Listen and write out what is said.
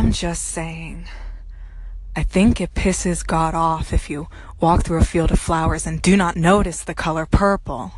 I'm just saying. I think it pisses God off if you walk through a field of flowers and do not notice the color purple.